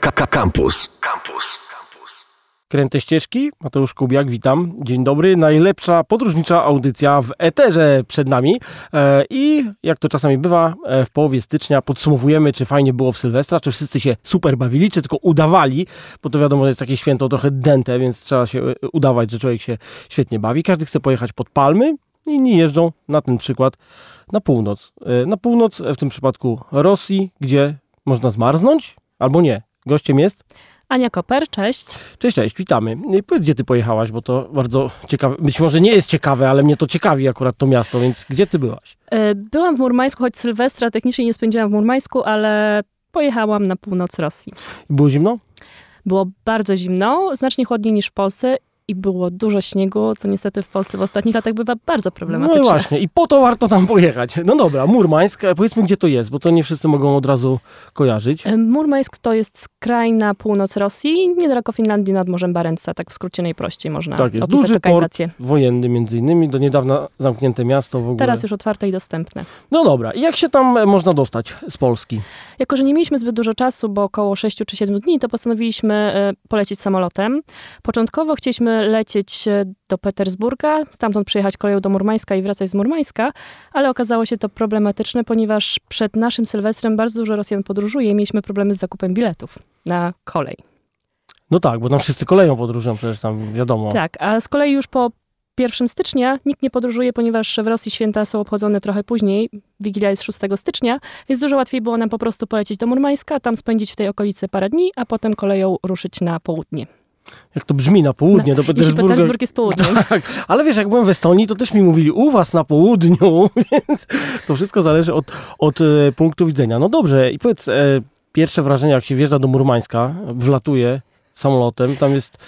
Campus. Campus. Kręte ścieżki, Mateusz Kubiak, witam. Dzień dobry. Najlepsza podróżnicza audycja w eterze przed nami. E, I jak to czasami bywa, e, w połowie stycznia podsumowujemy, czy fajnie było w Sylwestra, czy wszyscy się super bawili, czy tylko udawali, bo to wiadomo, że jest takie święto trochę dęte, więc trzeba się e, udawać, że człowiek się świetnie bawi. Każdy chce pojechać pod palmy, inni jeżdżą, na ten przykład, na północ. Na północ, w tym przypadku Rosji, gdzie można zmarznąć, albo nie. Gościem jest Ania Koper, cześć. Cześć, cześć, witamy. I powiedz, gdzie ty pojechałaś, bo to bardzo ciekawe. Być może nie jest ciekawe, ale mnie to ciekawi akurat to miasto, więc gdzie ty byłaś? E, byłam w Murmańsku, choć Sylwestra technicznie nie spędziłam w Murmańsku, ale pojechałam na północ Rosji. Było zimno? Było bardzo zimno, znacznie chłodniej niż w Polsce i było dużo śniegu, co niestety w Polsce w ostatnich latach bywa bardzo problematyczne. No właśnie, i po to warto tam pojechać. No dobra, Murmańsk, powiedzmy gdzie to jest, bo to nie wszyscy mogą od razu kojarzyć. Murmańsk to jest skrajna północ Rosji, niedaleko Finlandii nad Morzem Barenca, tak w skrócie najprościej można tak jest. Duży lokalizację. Port wojenny między innymi, do niedawna zamknięte miasto w ogóle. Teraz już otwarte i dostępne. No dobra, i jak się tam e, można dostać z Polski? Jako, że nie mieliśmy zbyt dużo czasu, bo około 6 czy 7 dni, to postanowiliśmy e, polecieć samolotem. Początkowo chcieliśmy lecieć do Petersburga, stamtąd przyjechać koleją do Murmańska i wracać z Murmańska, ale okazało się to problematyczne, ponieważ przed naszym Sylwestrem bardzo dużo Rosjan podróżuje i mieliśmy problemy z zakupem biletów na kolej. No tak, bo tam wszyscy koleją podróżują, przecież tam wiadomo. Tak, a z kolei już po 1 stycznia nikt nie podróżuje, ponieważ w Rosji święta są obchodzone trochę później. Wigilia jest 6 stycznia, więc dużo łatwiej było nam po prostu polecieć do Murmańska, tam spędzić w tej okolicy parę dni, a potem koleją ruszyć na południe. Jak to brzmi na południe, do Petersburga. Petersburg jest południem. Tak, ale wiesz, jak byłem w Estonii, to też mi mówili u was na południu, więc to wszystko zależy od, od e, punktu widzenia. No dobrze, i powiedz, e, pierwsze wrażenie, jak się wjeżdża do Murmańska, wlatuje samolotem, tam jest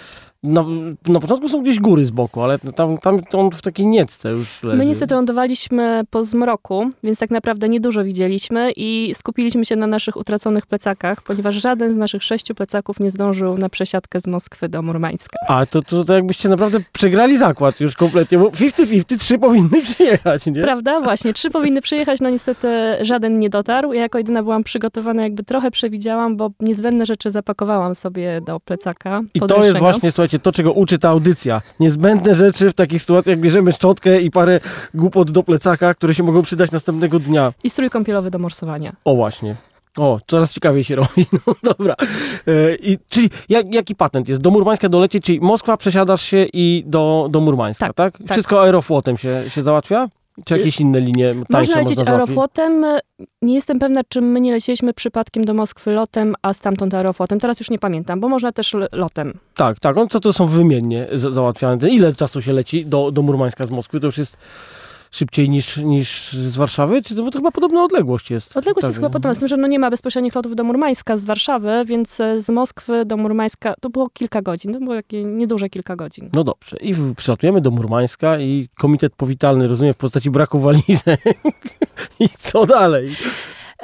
na, na początku są gdzieś góry z boku, ale tam, tam on w takiej niecce już leży. My niestety lądowaliśmy po zmroku, więc tak naprawdę niedużo widzieliśmy i skupiliśmy się na naszych utraconych plecakach, ponieważ żaden z naszych sześciu plecaków nie zdążył na przesiadkę z Moskwy do Murmańska. A, to, to, to jakbyście naprawdę przegrali zakład już kompletnie, bo 50-50, trzy powinny przyjechać, nie? Prawda? Właśnie, trzy powinny przyjechać, no niestety żaden nie dotarł. Ja jako jedyna byłam przygotowana, jakby trochę przewidziałam, bo niezbędne rzeczy zapakowałam sobie do plecaka. I to jest właśnie, słuchajcie, to, czego uczy ta audycja. Niezbędne rzeczy w takich sytuacjach, bierzemy szczotkę i parę głupot do plecaka, które się mogą przydać następnego dnia. I strój kąpielowy do morsowania. O właśnie. O, coraz ciekawiej się robi. No dobra. E, I, czyli jak, jaki patent jest? Do Murmańska dolecieć, czyli Moskwa, przesiadasz się i do, do Murmańska, tak? tak? tak. Wszystko aeroflotem się, się załatwia? Czy jakieś inne linie tańsze Można lecieć można aeroflotem. Nie jestem pewna, czy my nie leciliśmy przypadkiem do Moskwy lotem, a stamtąd aeroflotem. Teraz już nie pamiętam, bo można też lotem. Tak, tak. No, co to są wymiennie załatwiane? Ile czasu się leci do, do Murmańska z Moskwy? To już jest szybciej niż, niż z Warszawy? Czy to, bo to chyba podobna odległość jest? Odległość tak. jest chyba podobna, z tym, że no nie ma bezpośrednich lotów do Murmańska z Warszawy, więc e, z Moskwy do Murmańska to było kilka godzin, to było jakieś nieduże kilka godzin. No dobrze. I przylatujemy do Murmańska i komitet powitalny, rozumiem, w postaci braku walizek. I co dalej?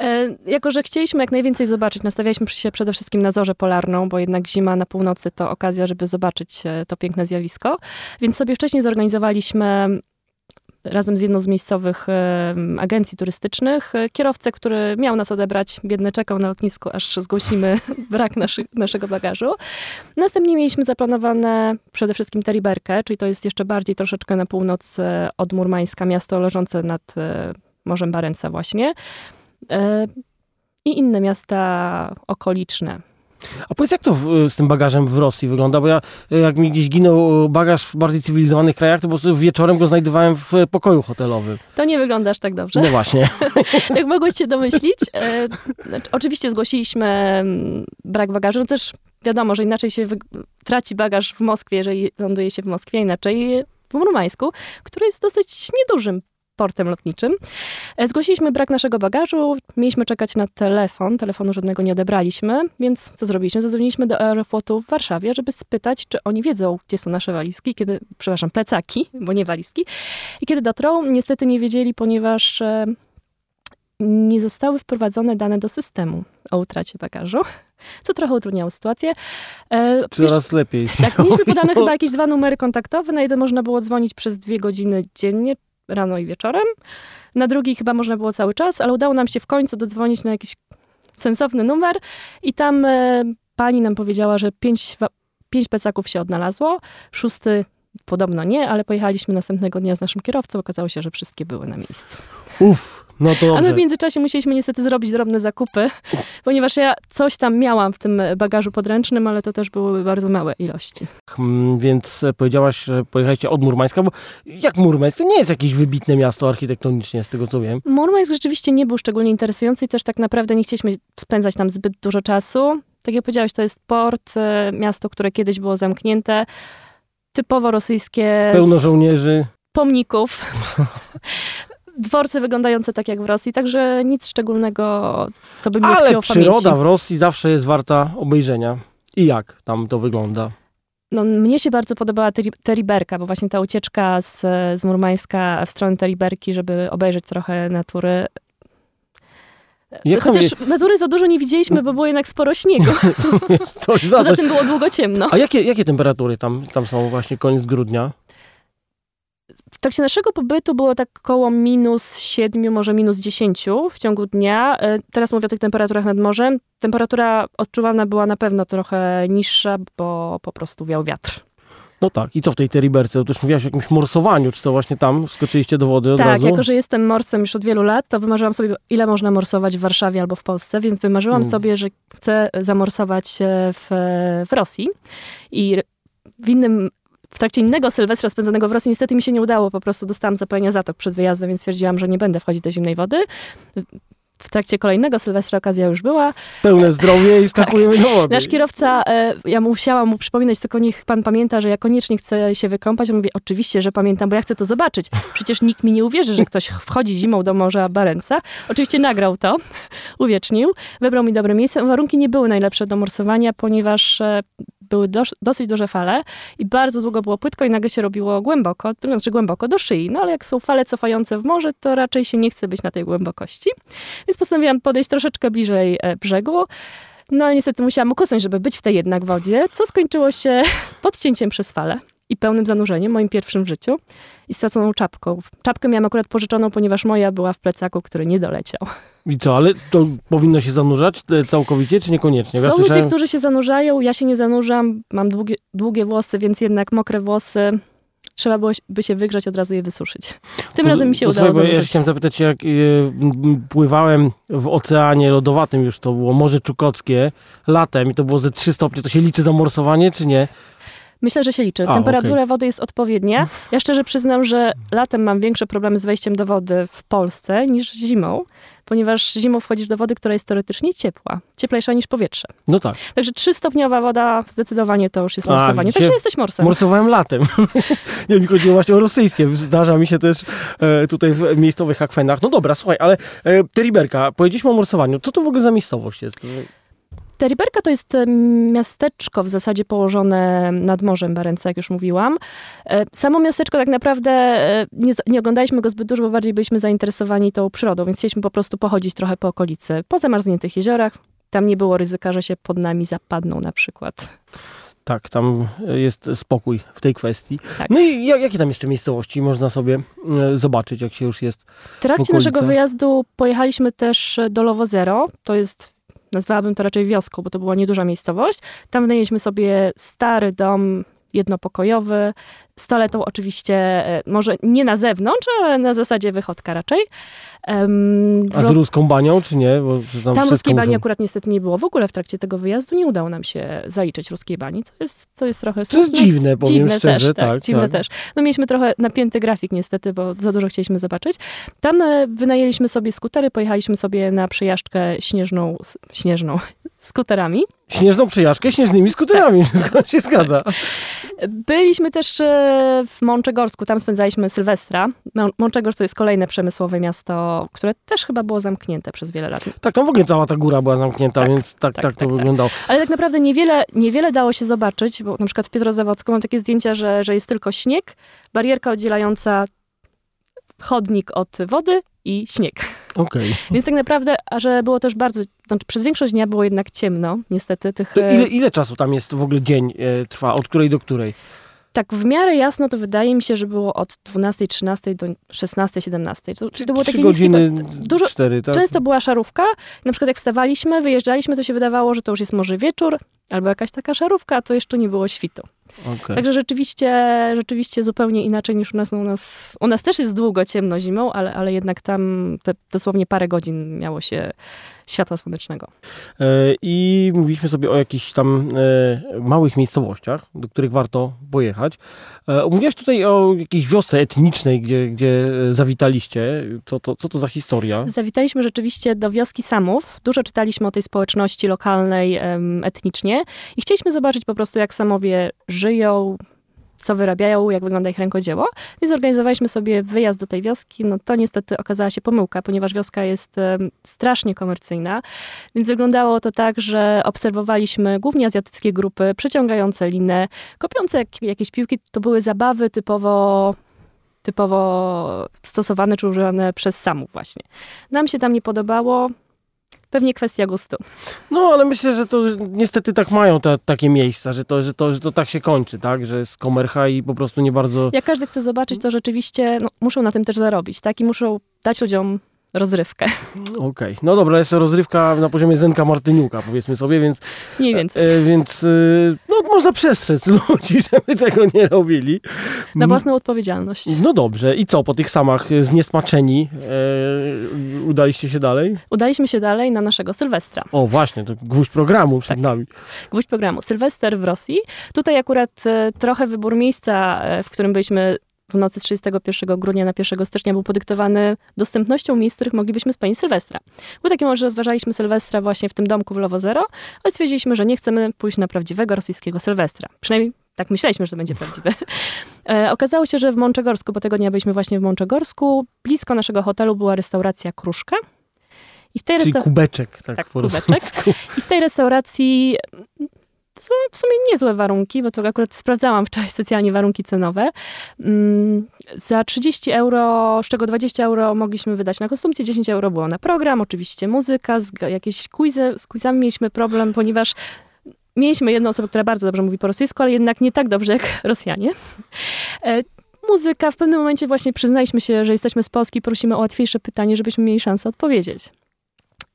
E, jako, że chcieliśmy jak najwięcej zobaczyć, nastawialiśmy się przede wszystkim na zorzę polarną, bo jednak zima na północy to okazja, żeby zobaczyć e, to piękne zjawisko. Więc sobie wcześniej zorganizowaliśmy razem z jedną z miejscowych agencji turystycznych. E, kierowcę, który miał nas odebrać, biedny czekał na lotnisku, aż zgłosimy brak naszy, naszego bagażu. Następnie mieliśmy zaplanowane przede wszystkim Teriberkę, czyli to jest jeszcze bardziej troszeczkę na północ e, od Murmańska, miasto leżące nad e, Morzem Barenca właśnie. I inne miasta okoliczne. A powiedz, jak to w, z tym bagażem w Rosji wygląda? Bo ja, jak mi gdzieś ginął bagaż w bardziej cywilizowanych krajach, to po prostu wieczorem go znajdowałem w pokoju hotelowym. To nie wyglądasz tak dobrze. No właśnie. jak mogłeś się domyślić. Znaczy, oczywiście zgłosiliśmy mm, brak bagażu. No też wiadomo, że inaczej się traci bagaż w Moskwie, jeżeli ląduje się w Moskwie, inaczej w Murmańsku, który jest dosyć niedużym portem lotniczym. E, zgłosiliśmy brak naszego bagażu, mieliśmy czekać na telefon, telefonu żadnego nie odebraliśmy, więc co zrobiliśmy? Zadzwoniliśmy do Aeroflotu w Warszawie, żeby spytać, czy oni wiedzą, gdzie są nasze walizki, kiedy, przepraszam, plecaki, bo nie walizki. I kiedy dotrą, niestety nie wiedzieli, ponieważ e, nie zostały wprowadzone dane do systemu o utracie bagażu, co trochę utrudniało sytuację. E, Coraz lepiej. Tak, mieliśmy podane chyba jakieś dwa numery kontaktowe, na jeden można było dzwonić przez dwie godziny dziennie, rano i wieczorem. Na drugi chyba można było cały czas, ale udało nam się w końcu dodzwonić na jakiś sensowny numer i tam e, pani nam powiedziała, że pięć, pięć plecaków się odnalazło, szósty podobno nie, ale pojechaliśmy następnego dnia z naszym kierowcą, okazało się, że wszystkie były na miejscu. Uff, no A my w międzyczasie musieliśmy niestety zrobić drobne zakupy, ponieważ ja coś tam miałam w tym bagażu podręcznym, ale to też były bardzo małe ilości. Hmm, Więc e, powiedziałaś, że pojechaliście od Murmańska, bo jak Murmańsk? To nie jest jakieś wybitne miasto architektonicznie, z tego co wiem. Murmańsk rzeczywiście nie był szczególnie interesujący i też tak naprawdę nie chcieliśmy spędzać tam zbyt dużo czasu. Tak jak powiedziałeś, to jest port, e, miasto, które kiedyś było zamknięte, typowo rosyjskie, Pełno żołnierzy. pomników, dworce wyglądające tak jak w Rosji, także nic szczególnego, co by mi Ale w pamięci. przyroda w Rosji zawsze jest warta obejrzenia. I jak tam to wygląda? No, mnie się bardzo podobała Teri- Teriberka, bo właśnie ta ucieczka z, z Murmańska w stronę Teriberki, żeby obejrzeć trochę natury. Jak Chociaż natury za dużo nie widzieliśmy, bo było jednak sporo śniegu. Poza coś. tym było długo ciemno. A jakie, jakie temperatury tam, tam są właśnie koniec grudnia? W trakcie naszego pobytu było tak koło minus 7, może minus 10 w ciągu dnia. E, Teraz mówię o tych temperaturach nad morzem. Temperatura odczuwalna była na pewno trochę niższa, bo po prostu wiał wiatr. No tak, i co w tej teriberce? To mówiłaś o jakimś morsowaniu, czy to właśnie tam skoczyliście do wody od tak, razu? jako że jestem morsem już od wielu lat, to wymarzyłam sobie, ile można morsować w Warszawie albo w Polsce, więc wymarzyłam Mm. sobie, że chcę zamorsować w, w Rosji. I w innym, w trakcie innego Sylwestra spędzonego w Rosji niestety mi się nie udało, po prostu dostałam zapalenia zatok przed wyjazdem, więc stwierdziłam, że nie będę wchodzić do zimnej wody. W trakcie kolejnego Sylwestra okazja już była. Pełne zdrowie i skakujemy do wody. Nasz kierowca, e, ja musiałam mu przypominać, tylko niech pan pamięta, że ja koniecznie chcę się wykąpać. On mówi, oczywiście, że pamiętam, bo ja chcę to zobaczyć. Przecież nikt mi nie uwierzy, że ktoś wchodzi zimą do Morza Barenca. Oczywiście nagrał to, uwiecznił, wybrał mi dobre miejsce. Warunki nie były najlepsze do morsowania, ponieważ e, były dos- dosyć duże fale i bardzo długo było płytko i nagle się robiło głęboko, to znaczy głęboko do szyi. No ale jak są fale cofające w morze, to raczej się nie chce być na tej głębokości. Więc postanowiłam podejść troszeczkę bliżej e, brzegu. No ale niestety musiałam ukusnąć, żeby być w tej jednak wodzie, co skończyło się podcięciem przez falę i pełnym zanurzeniem, moim pierwszym w życiu i straconą czapką. Czapkę miałam akurat pożyczoną, ponieważ moja była w plecaku, który nie doleciał. I co, ale to powinno się zanurzać całkowicie, czy niekoniecznie? Bo ja Są ludzie, słyszałem- którzy się zanurzają, ja się nie zanurzam, mam długie, długie włosy, więc jednak mokre włosy, trzeba było by się wygrzać, od razu je wysuszyć. Tym razem mi się udało słuchaj, bo Ja chciałem zapytać, jak m, pływałem w oceanie lodowatym, już to było Morze Czukockie, latem i to było ze 3 stopnie, to się liczy za morsowanie, czy nie? Myślę, że się liczy. A, Temperatura wody jest odpowiednia. Ja szczerze przyznam, że latem mam większe problemy z wejściem do wody w Polsce niż zimą, ponieważ zimą wchodzisz do wody, która jest teoretycznie ciepła. Cieplejsza niż powietrze. No tak. Także trzystopniowa woda zdecydowanie to już jest A, morsowanie. widzicie? Także jesteś morsem. Morsowałem latem. nie, mi chodziło właśnie o rosyjskie. Zdarza mi się też e, tutaj w miejscowych akwenach. No dobra, słuchaj, ale e, Teriberka, powiedzieliśmy o morsowaniu. Co to w ogóle za miejscowość jest? Teriberka to jest miasteczko w zasadzie położone nad Morzem Barenca, jak już mówiłam. E, Samo miasteczko tak naprawdę e, nie, nie oglądaliśmy go zbyt dużo, bo bardziej byliśmy zainteresowani tą przyrodą, więc chcieliśmy po prostu pochodzić trochę po okolicy, po zamarzniętych jeziorach. Tam nie było ryzyka, że się pod nami zapadną na przykład. Tak, tam jest spokój w tej kwestii. Tak. No i ja- jakie tam jeszcze miejscowości można sobie e, zobaczyć, jak się już jest? W trakcie okolice. naszego wyjazdu pojechaliśmy też do Lowozero. To jest, nazwałabym to raczej wioską, bo to była nieduża miejscowość. Tam wynajęliśmy sobie stary dom jednopokojowy, z toaletą oczywiście, e, może nie na zewnątrz, ale na zasadzie wychodka raczej. W A z ruską banią, czy nie? Bo, czy tam tam ruskiej bani muszą- akurat niestety nie było. W ogóle w trakcie tego wyjazdu nie udało nam się zaliczyć ruskiej bani, co jest, co jest trochę To jest dziwne, powiem Dziwne szczerze. też, tak, tak, dziwne tak. też. No mieliśmy trochę napięty grafik niestety, bo za dużo chcieliśmy zobaczyć. Tam e, wynajęliśmy sobie skutery, pojechaliśmy sobie na przejażdżkę śnieżną, śnieżną, skuterami. Śnieżną przejażdżkę śnieżnymi skuterami, wszystko się zgadza. Byliśmy też e, w Mączegorsku, tam spędzaliśmy Sylwestra. Mą- Mączegorsk to jest kolejne przemysłowe miasto, które też chyba było zamknięte przez wiele lat. Tak, tam w ogóle cała ta góra była zamknięta, Tak, więc tak, tak, tak, to tak, tak. wyglądało. Ale tak naprawdę niewiele, niewiele dało się zobaczyć, bo na przykład w Pietrozawodzku mam takie zdjęcia, że, że jest tylko śnieg, barierka oddzielająca chodnik od wody i śnieg. Okej. Więc tak naprawdę, a że było też bardzo, znaczy przez większość dnia było jednak ciemno, niestety. Tych, e, Ile, ile czasu tam jest w ogóle dzień e, trwa? Od której do której? Tak w miarę jasno to wydaje mi się, że było od 12, 13 do 16, 17. To, czyli to było takie niskie... godziny, Dużo, cztery, tak? Często była szarówka. Na przykład jak wstawaliśmy, wyjeżdżaliśmy, to się wydawało, że to już jest może wieczór, albo jakaś taka szarówka, to jeszcze nie było świtu. Okay. Także rzeczywiście, rzeczywiście zupełnie inaczej niż u nas. U nas, u nas też jest długo ciemno zimą, ale, ale jednak tam te, dosłownie parę godzin miało się światła słonecznego. E, I mówiliśmy sobie o jakichś tam e, małych miejscowościach, do których warto pojechać. E, mówiłaś tutaj o jakiejś wiosce etnicznej, gdzie, gdzie zawitaliście. Co to, co to za historia? Zawitaliśmy rzeczywiście do wioski Samów. Dużo czytaliśmy o tej społeczności lokalnej etnicznie i chcieliśmy zobaczyć po prostu, jak Samowie żyją, co wyrabiają, jak wygląda ich rękodzieło. I zorganizowaliśmy sobie wyjazd do tej wioski. No to niestety okazała się pomyłka, ponieważ wioska jest strasznie komercyjna. Więc wyglądało to tak, że obserwowaliśmy głównie azjatyckie grupy przeciągające linę, kopiące jak, jakieś piłki. To były zabawy typowo typowo stosowane czy używane przez samów właśnie. Nam się tam nie podobało, pewnie kwestia gustu. No, ale myślę, że to niestety tak mają te, takie miejsca, że to, że, to, że to tak się kończy, tak? Że jest komercha i po prostu nie bardzo... Jak każdy chce zobaczyć, to rzeczywiście no, muszą na tym też zarobić, tak? I muszą dać ludziom rozrywkę. Okej, okay. no dobra, jest to rozrywka na poziomie Zenka Martyniuka, powiedzmy sobie, więc... Mniej więcej. E, więc e, no, można przestrzec ludzi, żeby tego nie robili. Na własną odpowiedzialność. No dobrze, i co, po tych samach zniesmaczeni e, udaliście się dalej? Udaliśmy się dalej na naszego Sylwestra. O właśnie, to gwóźdź programu przed tak. nami. Gwóźdź programu. Sylwester w Rosji. Tutaj akurat e, trochę wybór miejsca, e, w którym byliśmy w nocy z 31 grudnia na 1 stycznia był podyktowany dostępnością miejsc, w których moglibyśmy spędzić Sylwestra. Był taki moment, że rozważaliśmy Sylwestra właśnie w tym domku w Lowo Zero, ale stwierdziliśmy, że nie chcemy pójść na prawdziwego rosyjskiego Sylwestra. Przynajmniej tak myśleliśmy, że to będzie prawdziwe. E, okazało się, że w Mączegorsku, bo tego dnia byliśmy właśnie w Mączegorsku, blisko naszego hotelu była restauracja Kruszka. I w tej restauracji. kubeczek, tak, tak po kubeczek. I w tej restauracji w sumie niezłe warunki, bo to akurat sprawdzałam wczoraj specjalnie warunki cenowe. Mm, za 30 euro, z czego 20 euro mogliśmy wydać na konsumpcję, 10 euro było na program, oczywiście muzyka, jakieś quizy. Z quizami mieliśmy problem, ponieważ mieliśmy jedną osobę, która bardzo dobrze mówi po rosyjsku, ale jednak nie tak dobrze jak Rosjanie. E, muzyka, w pewnym momencie właśnie przyznaliśmy się, że jesteśmy z Polski, prosimy o łatwiejsze pytanie, żebyśmy mieli szansę odpowiedzieć.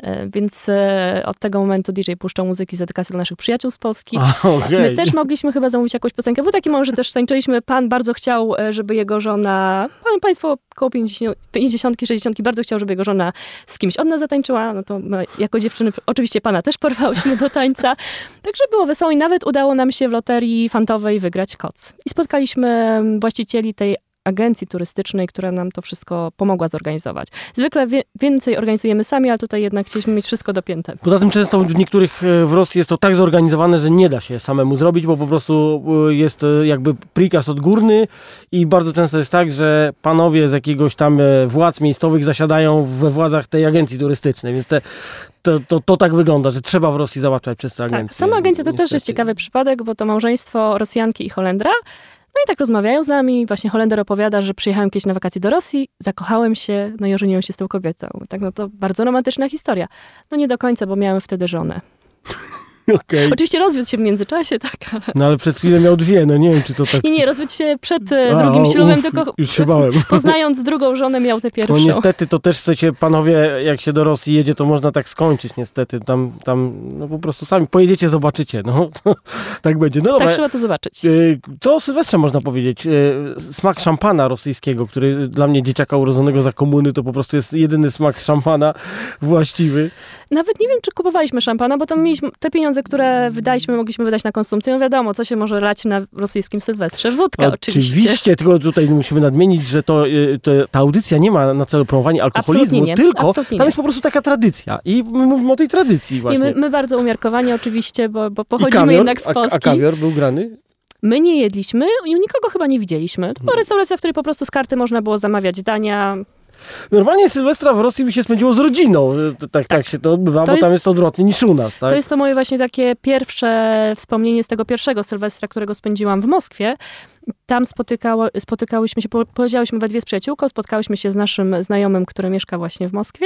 E, więc e, od tego momentu DJ puszczał muzyki z dedykacją dla ntych przyjaciół z Polski. A, okay. My też mogliśmy chyba zamówić jakąś piosenkę. Był taki moment, że też tańczyliśmy. Pan bardzo chciał, e, żeby jego żona, pan, państwo około 50, 50 60 bardzo chciał, żeby jego żona z kimś od nas zatańczyła. No to my, jako dziewczyny oczywiście pana też porwałyśmy do tańca. Także było wesoło i nawet udało nam się w loterii fantowej wygrać koc. I spotkaliśmy właścicieli tej agencji turystycznej, która nam to wszystko pomogła zorganizować. Zwykle wie, więcej organizujemy sami, ale tutaj jednak chcieliśmy mieć wszystko dopięte. Poza tym często w niektórych e, w Rosji jest to tak zorganizowane, że nie da się samemu zrobić, bo po prostu e, jest e, jakby prikaz odgórny i bardzo często jest tak, że panowie z jakiegoś tam władz miejscowych zasiadają we władzach tej agencji turystycznej, więc te, to, to, to, tak wygląda, że trzeba w Rosji załatwiać przez tę agencję. Tak, sama agencja to niestety. też jest ciekawy przypadek, bo to małżeństwo Rosjanki i Holendra no i tak rozmawiają z nami. Właśnie Holender opowiada, że przyjechałem kiedyś na wakacje do Rosji, zakochałem się, no i ożeniłem się z tą kobietą. Tak, no to bardzo romantyczna historia. No nie do końca, bo miałem wtedy żonę. Okay. Oczywiście rozwiódł się w międzyczasie, tak. Ale... No ale przed chwilą miał dwie, no nie wiem, czy to tak... Nie, nie, rozwiódł się przed e, A, drugim ślubem, tylko już się bałem. poznając drugą żonę miał tę pierwszą. No niestety to też chcecie, panowie, jak się do Rosji jedzie, to można tak skończyć niestety. Tam, tam no po prostu sami pojedziecie, zobaczycie, no. tak będzie. No dobra. Tak trzeba to zobaczyć. E, co o Sylwestrze można powiedzieć? E, smak szampana rosyjskiego, który dla mnie dzieciaka urodzonego za komuny, to po prostu jest jedyny smak szampana właściwy. Nawet nie wiem, czy kupowaliśmy szampana, bo tam mieliśmy te pieniądze, które wydaliśmy, mogliśmy wydać na konsumpcję. No wiadomo, co się może lać na rosyjskim Sylwestrze. Wódka oczywiście. Oczywiście, tylko tutaj musimy nadmienić, że to, y, to ta audycja nie ma na celu promowania alkoholizmu, tylko Absolutnie tam jest po prostu taka tradycja. I my mówimy o tej tradycji właśnie. my, my, bardzo umiarkowanie oczywiście, bo, bo pochodzimy kawior, jednak z Polski. A, a kawior był grany? My nie jedliśmy i nikogo chyba nie widzieliśmy. To była restauracja, w której po prostu z karty można było zamawiać dania. Normalnie Sylwestra w Rosji by się spędziło z rodziną. Tak, tak, tak się to odbywa, to bo jest, tam jest odwrotnie niż u nas. Tak? To jest to moje właśnie takie pierwsze wspomnienie z tego pierwszego Sylwestra, którego spędziłam w Moskwie. Tam spotykało, spotykałyśmy się, powiedziałyśmy we dwie z przyjaciółką, spotkałyśmy się z naszym znajomym, który mieszka właśnie w Moskwie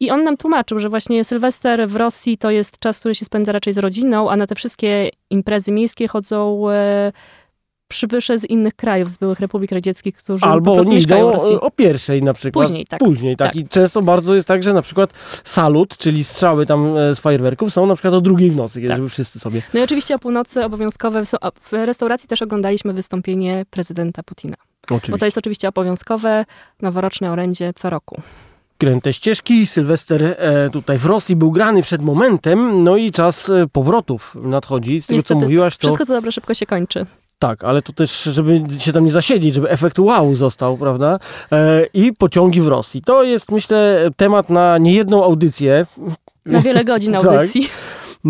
i on nam tłumaczył, że właśnie Sylwester w Rosji to jest czas, który się spędza raczej z rodziną, a na te wszystkie imprezy miejskie chodzą... E, przybysze z innych krajów, z byłych republik radzieckich, którzy po Albo prostu oni mieszkają w idą Rosji. o pierwszej na przykład. Później, tak. Później, tak. Tak. I często bardzo jest tak, że na przykład salut, czyli strzały tam e, z fajerwerków są na przykład o drugiej w nocy, kiedy Tak. żeby wszyscy sobie... No i oczywiście o północy obowiązkowe, w restauracji też oglądaliśmy wystąpienie prezydenta Putina. Bo Oczywiście. to jest oczywiście obowiązkowe, noworoczne orędzie co roku. kręte ścieżki. Sylwester e, tutaj w Rosji był grany przed momentem, no i czas e, powrotów nadchodzi. Z tego, Niestety, co mówiłaś, to Wszystko co dobre szybko się kończy. Tak, ale to też, żeby się tam nie zasiedzieć, żeby efekt wow został, prawda? E, I pociągi w Rosji. To jest, myślę, temat na niejedną audycję. Na wiele godzin Tak. audycji. E,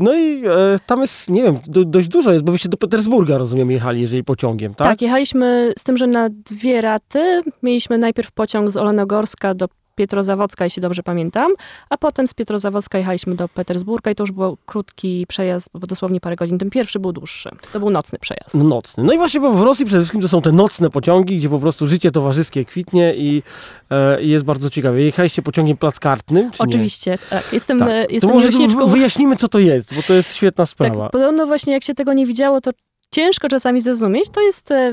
No i e, tam jest, nie wiem, do, dość dużo jest, bo wyście do Petersburga, rozumiem, jechali, jeżeli pociągiem, tak? Tak? jechaliśmy z tym, że na dwie raty mieliśmy najpierw pociąg z Olenogorska do Pietrozawocka, jeśli dobrze pamiętam, a potem z Pietrozawocka jechaliśmy do Petersburga i to już był krótki przejazd, bo dosłownie parę godzin. Ten pierwszy był dłuższy. To był nocny przejazd. No, nocny. No i właśnie, bo w Rosji przede wszystkim to są te nocne pociągi, gdzie po prostu życie towarzyskie kwitnie i, e, jest bardzo ciekawe. Jechaliście pociągiem plackartnym, czy Oczywiście, tak. Jestem, nie? e, Tak. To jestem może miłośniczką. wy- wyjaśnimy, co to jest, bo to jest świetna sprawa. Tak, podobno właśnie jak się tego nie widziało, to ciężko czasami zrozumieć. To jest e,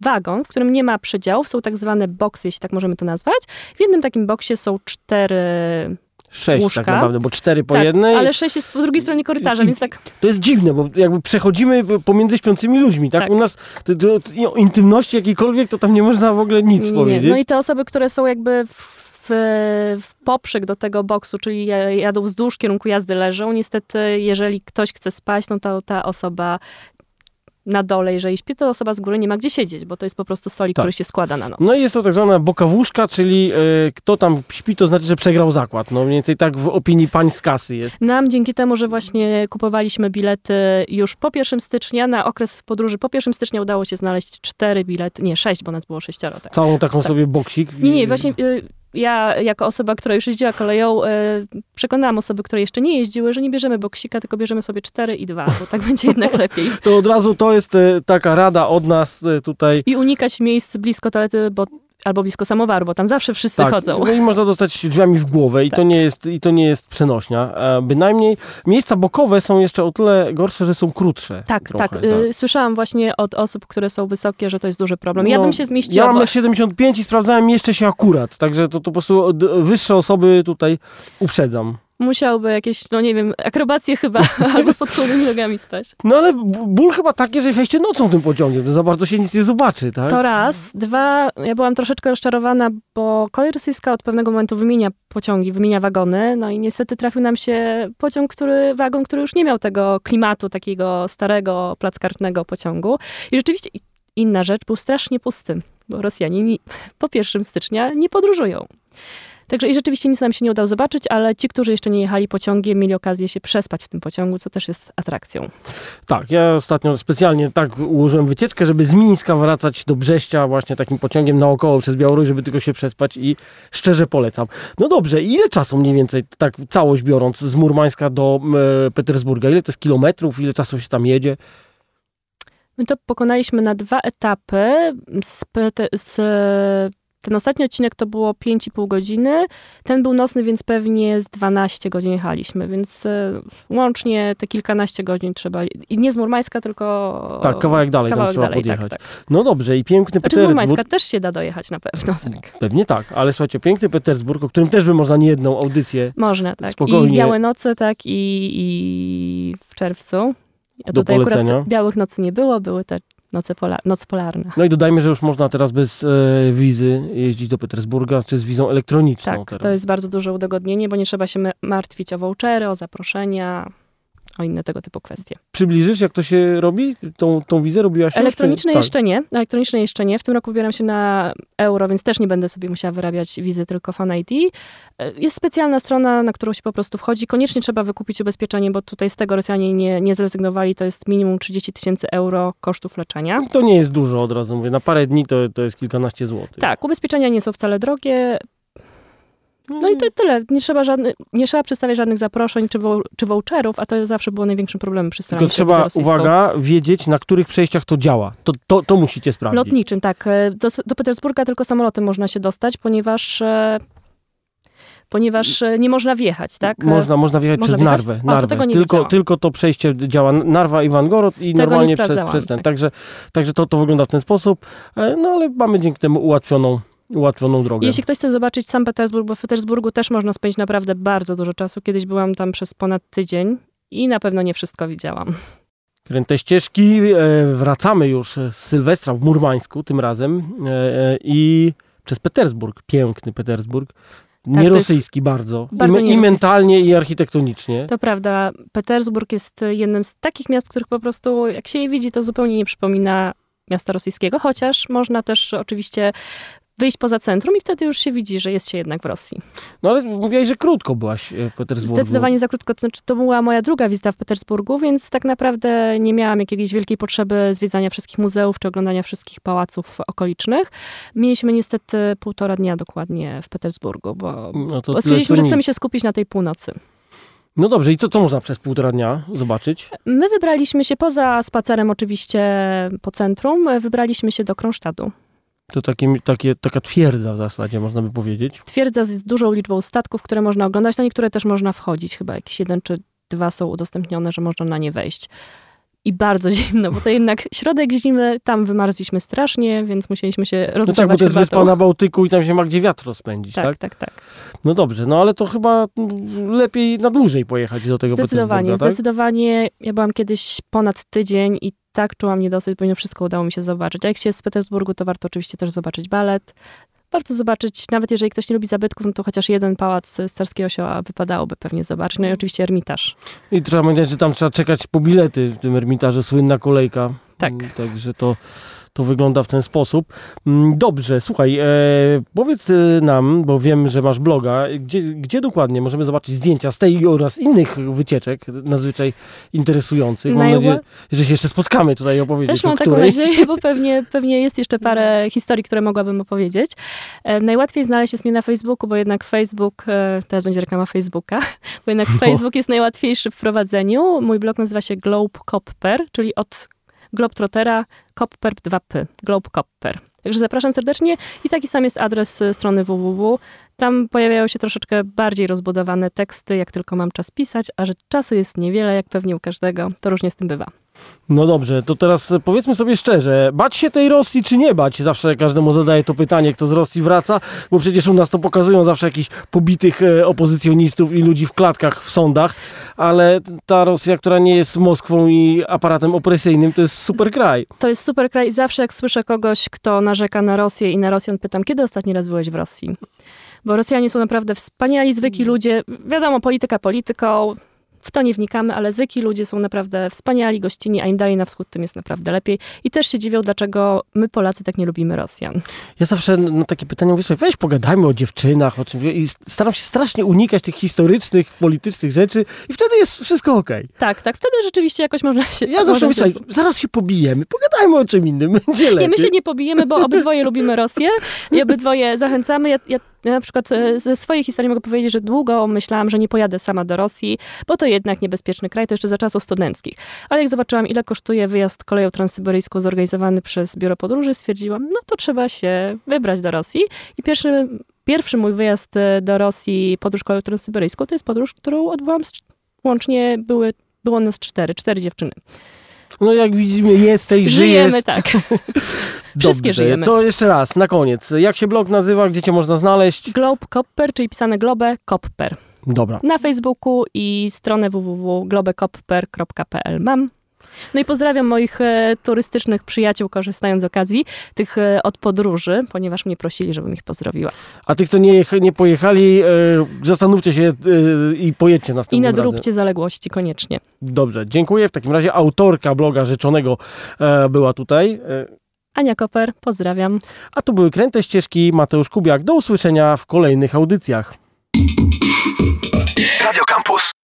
wagon, w którym nie ma przedziałów, są tak zwane boksy, jeśli tak możemy to nazwać. W jednym takim boksie są cztery Sześć łóżka. tak naprawdę, bo cztery po tak, jednej. ale sześć jest po drugiej stronie korytarza, I- więc tak To jest dziwne, bo jakby przechodzimy pomiędzy śpiącymi ludźmi, tak? Tak. U nas to, to, to, intymności jakiejkolwiek, to tam nie można w ogóle nic nie. powiedzieć. No i te osoby, które są jakby w, w poprzek do tego boksu, czyli jadą wzdłuż kierunku jazdy leżą, niestety jeżeli ktoś chce spać, no to ta osoba na dole, jeżeli śpi, to osoba z góry nie ma gdzie siedzieć, bo to jest po prostu stolik, Tak. który się składa na noc. No i jest to tak zwana bokawuszka, czyli e, kto tam śpi, to znaczy, że przegrał zakład. No mniej więcej tak w opinii pań z kasy jest. Nam dzięki temu, że właśnie kupowaliśmy bilety już po 1 stycznia, na okres podróży po 1 stycznia udało się znaleźć cztery bilety, nie sześć, bo nas było sześcioro. Tak. Całą taką sobie boksik. Nie, nie, właśnie y, ja jako osoba, która już jeździła koleją, y, przekonałam osoby, które jeszcze nie jeździły, że nie bierzemy boksika, tylko bierzemy sobie cztery i dwa, bo tak będzie jednak lepiej. To od razu to jest e, taka rada od nas e, tutaj. I unikać miejsc blisko toalety, bo, albo blisko samowaru, bo tam zawsze wszyscy Tak, chodzą. no i można dostać drzwiami w głowę i, to Tak. nie jest, i to nie jest przenośnia. E, bynajmniej miejsca bokowe są jeszcze o tyle gorsze, że są krótsze. Tak, trochę, tak. Y, słyszałam właśnie od osób, które są wysokie, że to jest duży problem. Ja No, bym się zmieściła. Ja mam 1,75 i sprawdzałem, mieszczę się akurat, także to, to po prostu wyższe osoby tutaj uprzedzam. Musiałby jakieś, no nie wiem, akrobacje chyba, albo z podchłonnymi nogami spać. No ale ból chyba taki, że jechaliście nocą tym pociągiem, to za bardzo się nic nie zobaczy, tak? To raz. Dwa, ja byłam troszeczkę rozczarowana, bo kolej rosyjska od pewnego momentu wymienia pociągi, wymienia wagony, no i niestety trafił nam się pociąg, który, wagon, który już nie miał tego klimatu takiego starego, plackartnego pociągu. I rzeczywiście inna rzecz, był strasznie pusty, bo Rosjanie ni- po 1 stycznia nie podróżują. Także i rzeczywiście nic nam się nie udało zobaczyć, ale ci, którzy jeszcze nie jechali pociągiem, mieli okazję się przespać w tym pociągu, co też jest atrakcją. Tak, ja ostatnio specjalnie tak ułożyłem wycieczkę, żeby z Mińska wracać do Brześcia właśnie takim pociągiem naokoło przez Białoruś, żeby tylko się przespać i szczerze polecam. No dobrze, ile czasu mniej więcej, tak całość biorąc, z Murmańska do e, Petersburga? Ile to jest kilometrów, ile czasu się tam jedzie? My to pokonaliśmy na dwa etapy. Z, z, ten ostatni odcinek to było 5,5 godziny. Ten był nocny, więc pewnie z 12 godzin jechaliśmy, więc e, łącznie te kilkanaście godzin trzeba. I nie z Murmańska, tylko. Tak, kawałek dalej kawałek trzeba dalej, podjechać. Tak, tak. No dobrze, i piękny Znaczy z Petersburg. Murmańska też się da dojechać na pewno. Tak. Pewnie tak, ale słuchajcie, piękny Petersburg, o którym też by można niejedną audycję Można, tak. Spokojnie. I Białe Noce, tak, i, i w czerwcu. A tutaj polecenia. akurat białych nocy nie było, były te noce pola- noc polarna. No i dodajmy, że już można teraz bez e, wizy jeździć do Petersburga, czy z wizą elektroniczną. Tak, teraz. to jest bardzo duże udogodnienie, bo nie trzeba się ma- martwić o vouchery, o zaproszenia, o inne tego typu kwestie. Przybliżysz, jak to się robi? Tą, tą wizę robiłaś już, Elektroniczne tak. jeszcze nie, elektroniczne jeszcze nie. W tym roku wybieram się na euro, więc też nie będę sobie musiała wyrabiać wizy, tylko Fan ID. E, Jest specjalna strona, na którą się po prostu wchodzi. Koniecznie trzeba wykupić ubezpieczenie, bo tutaj z tego Rosjanie nie, nie zrezygnowali. To jest minimum 30 tysięcy euro kosztów leczenia. I To nie jest dużo od razu, mówię. Na parę dni to, to jest kilkanaście złotych. Tak, ubezpieczenia nie są wcale drogie. No i to tyle. Nie trzeba, żadny, nie trzeba przedstawiać żadnych zaproszeń czy, vou- czy voucherów, a to zawsze było największym problemem przy Tylko o wizę trzeba, uwaga, wiedzieć, na których przejściach to działa. To, to, to musicie sprawdzić. Lotniczym, tak. E, Do, do Petersburga tylko samolotem można się dostać, ponieważ e, ponieważ e, nie można wjechać, tak? Można, można wjechać Można przez wjechać? Narwę. O, to Narwę. tego nie tylko, tylko to przejście działa Narwa i Wangorod i Tego nie normalnie przez, przez ten. tak. Także, także to, to wygląda w ten sposób. E, No ale mamy dzięki temu ułatwioną, ułatwioną drogę. Jeśli ktoś chce zobaczyć sam Petersburg, bo w Petersburgu też można spędzić naprawdę bardzo dużo czasu. Kiedyś byłam tam przez ponad tydzień i na pewno nie wszystko widziałam. Kręte ścieżki. E, Wracamy już z Sylwestra w Murmańsku tym razem e, e, i przez Petersburg. Piękny Petersburg. nie Tak, to jest rosyjski bardzo. bardzo I, I nierosyjski. mentalnie, i architektonicznie. To prawda, Petersburg jest jednym z takich miast, których po prostu jak się je widzi, to zupełnie nie przypomina miasta rosyjskiego, chociaż można też oczywiście wyjść poza centrum i wtedy już się widzi, że jest się jednak w Rosji. No ale mówiłaś, że krótko byłaś e, w Petersburgu. Zdecydowanie za krótko, to znaczy to była moja druga wizyta w Petersburgu, więc tak naprawdę nie miałam jakiejś wielkiej potrzeby zwiedzania wszystkich muzeów czy oglądania wszystkich pałaców okolicznych. Mieliśmy niestety półtora dnia dokładnie w Petersburgu, bo, No, to bo stwierdziliśmy, że chcemy się skupić na tej północy. No dobrze, i co, co można przez półtora dnia zobaczyć? My wybraliśmy się poza spacerem oczywiście po centrum, wybraliśmy się do Kronsztadu. To takie, takie, taka twierdza w zasadzie, można by powiedzieć. Twierdza z dużą liczbą statków, które można oglądać, na niektóre też można wchodzić. Chyba jakiś jeden czy dwa są udostępnione, że można na nie wejść. I bardzo zimno, bo to jednak środek zimy, tam wymarzliśmy strasznie, więc musieliśmy się No tak, bo rozgrzewać to jest wyspa na Bałtyku i tam się ma gdzie wiatr rozpędzić, tak? Tak, tak, tak. No dobrze, no ale to chyba lepiej na dłużej pojechać do tego Zdecydowanie, tak? zdecydowanie. Ja byłam kiedyś ponad tydzień i tak czułam niedosyt, bo nie wszystko udało mi się zobaczyć. A jak się jest z Petersburgu, to warto oczywiście też zobaczyć balet. Warto zobaczyć, nawet jeżeli ktoś nie lubi zabytków, no to chociaż jeden pałac z Carskiego Osioła wypadałoby pewnie zobaczyć. No i oczywiście Ermitaż. I trzeba pamiętać, że tam trzeba czekać po bilety w tym Ermitarze, słynna kolejka. Tak. Także to, to wygląda w ten sposób. Mm, Dobrze, słuchaj, e, powiedz e, nam, bo wiem, że masz bloga, gdzie, gdzie dokładnie możemy zobaczyć zdjęcia z tej oraz innych wycieczek nadzwyczaj interesujących. Mam Najła- nadzieję, że się jeszcze spotkamy tutaj opowiedzieć Też o mam taką nadzieję, bo pewnie, pewnie jest jeszcze parę historii, które mogłabym opowiedzieć. E, najłatwiej znaleźć jest mnie na Facebooku, bo jednak Facebook, e, teraz będzie reklama Facebooka, bo jednak Facebook jest najłatwiejszy w prowadzeniu. Mój blog nazywa się Globe Copper, czyli od Globetrottera Copper 2P, Globe Copper. Także zapraszam serdecznie i taki sam jest adres e, strony www. Tam pojawiają się troszeczkę bardziej rozbudowane teksty, jak tylko mam czas pisać, a że czasu jest niewiele, jak pewnie u każdego, to różnie z tym bywa. No dobrze, to teraz powiedzmy sobie szczerze, bać się tej Rosji czy nie bać? Zawsze każdemu zadaję to pytanie, kto z Rosji wraca, bo przecież u nas to pokazują zawsze jakichś pobitych e, opozycjonistów i ludzi w klatkach w sądach, ale ta Rosja, która nie jest Moskwą i aparatem opresyjnym, to jest super kraj. To jest super kraj i zawsze jak słyszę kogoś, kto narzeka na Rosję i na Rosjan, pytam, kiedy ostatni raz byłeś w Rosji? Bo Rosjanie są naprawdę wspaniali, zwykli ludzie. Wiadomo, polityka polityką, w to nie wnikamy, ale zwykli ludzie są naprawdę wspaniali, gościnni, a im dalej na wschód, tym jest naprawdę lepiej. I też się dziwią, dlaczego my Polacy tak nie lubimy Rosjan. Ja zawsze na takie pytania mówię, słuchaj, weź pogadajmy o dziewczynach, o czymś i staram się strasznie unikać tych historycznych, politycznych rzeczy i wtedy jest wszystko okej. Tak, tak, wtedy rzeczywiście jakoś można się... Ja zawsze mówię, się- zaraz się pobijemy, pogadajmy o czym innym, będzie lepiej. Nie, my się nie pobijemy, bo obydwoje lubimy Rosję i obydwoje zachęcamy. Ja, ja, ja na przykład e, ze swojej historii mogę powiedzieć, że długo myślałam, że nie pojadę sama do Rosji, bo to jednak niebezpieczny kraj, to jeszcze za czasów studenckich. Ale jak zobaczyłam, ile kosztuje wyjazd koleją transsyberyjską zorganizowany przez Biuro Podróży, stwierdziłam, no to trzeba się wybrać do Rosji. I pierwszy, pierwszy mój wyjazd e, do Rosji, podróż koleją transsyberyjską, to jest podróż, którą odbyłam, z, łącznie były, było nas cztery, cztery dziewczyny. No jak widzimy, jesteś, Żyjemy, żyjesz. tak. Wszystkie żyjemy. To jeszcze raz, na koniec. Jak się blog nazywa, gdzie cię można znaleźć? Globe Copper, czyli pisane Globe Copper. Dobra. Na Facebooku i stronę www.globecopper.pl mam. No i pozdrawiam moich e, turystycznych przyjaciół, korzystając z okazji tych e, od podróży, ponieważ mnie prosili, żebym ich pozdrowiła. A tych, co nie, nie pojechali, e, zastanówcie się i pojedźcie I następnym razem. nadróbcie zaległości koniecznie. Dobrze, dziękuję. W takim razie autorka bloga rzeczonego była tutaj. Ania Koper, pozdrawiam. a tu były Kręte Ścieżki, Mateusz Kubiak. Do usłyszenia w kolejnych audycjach. Radio Campus.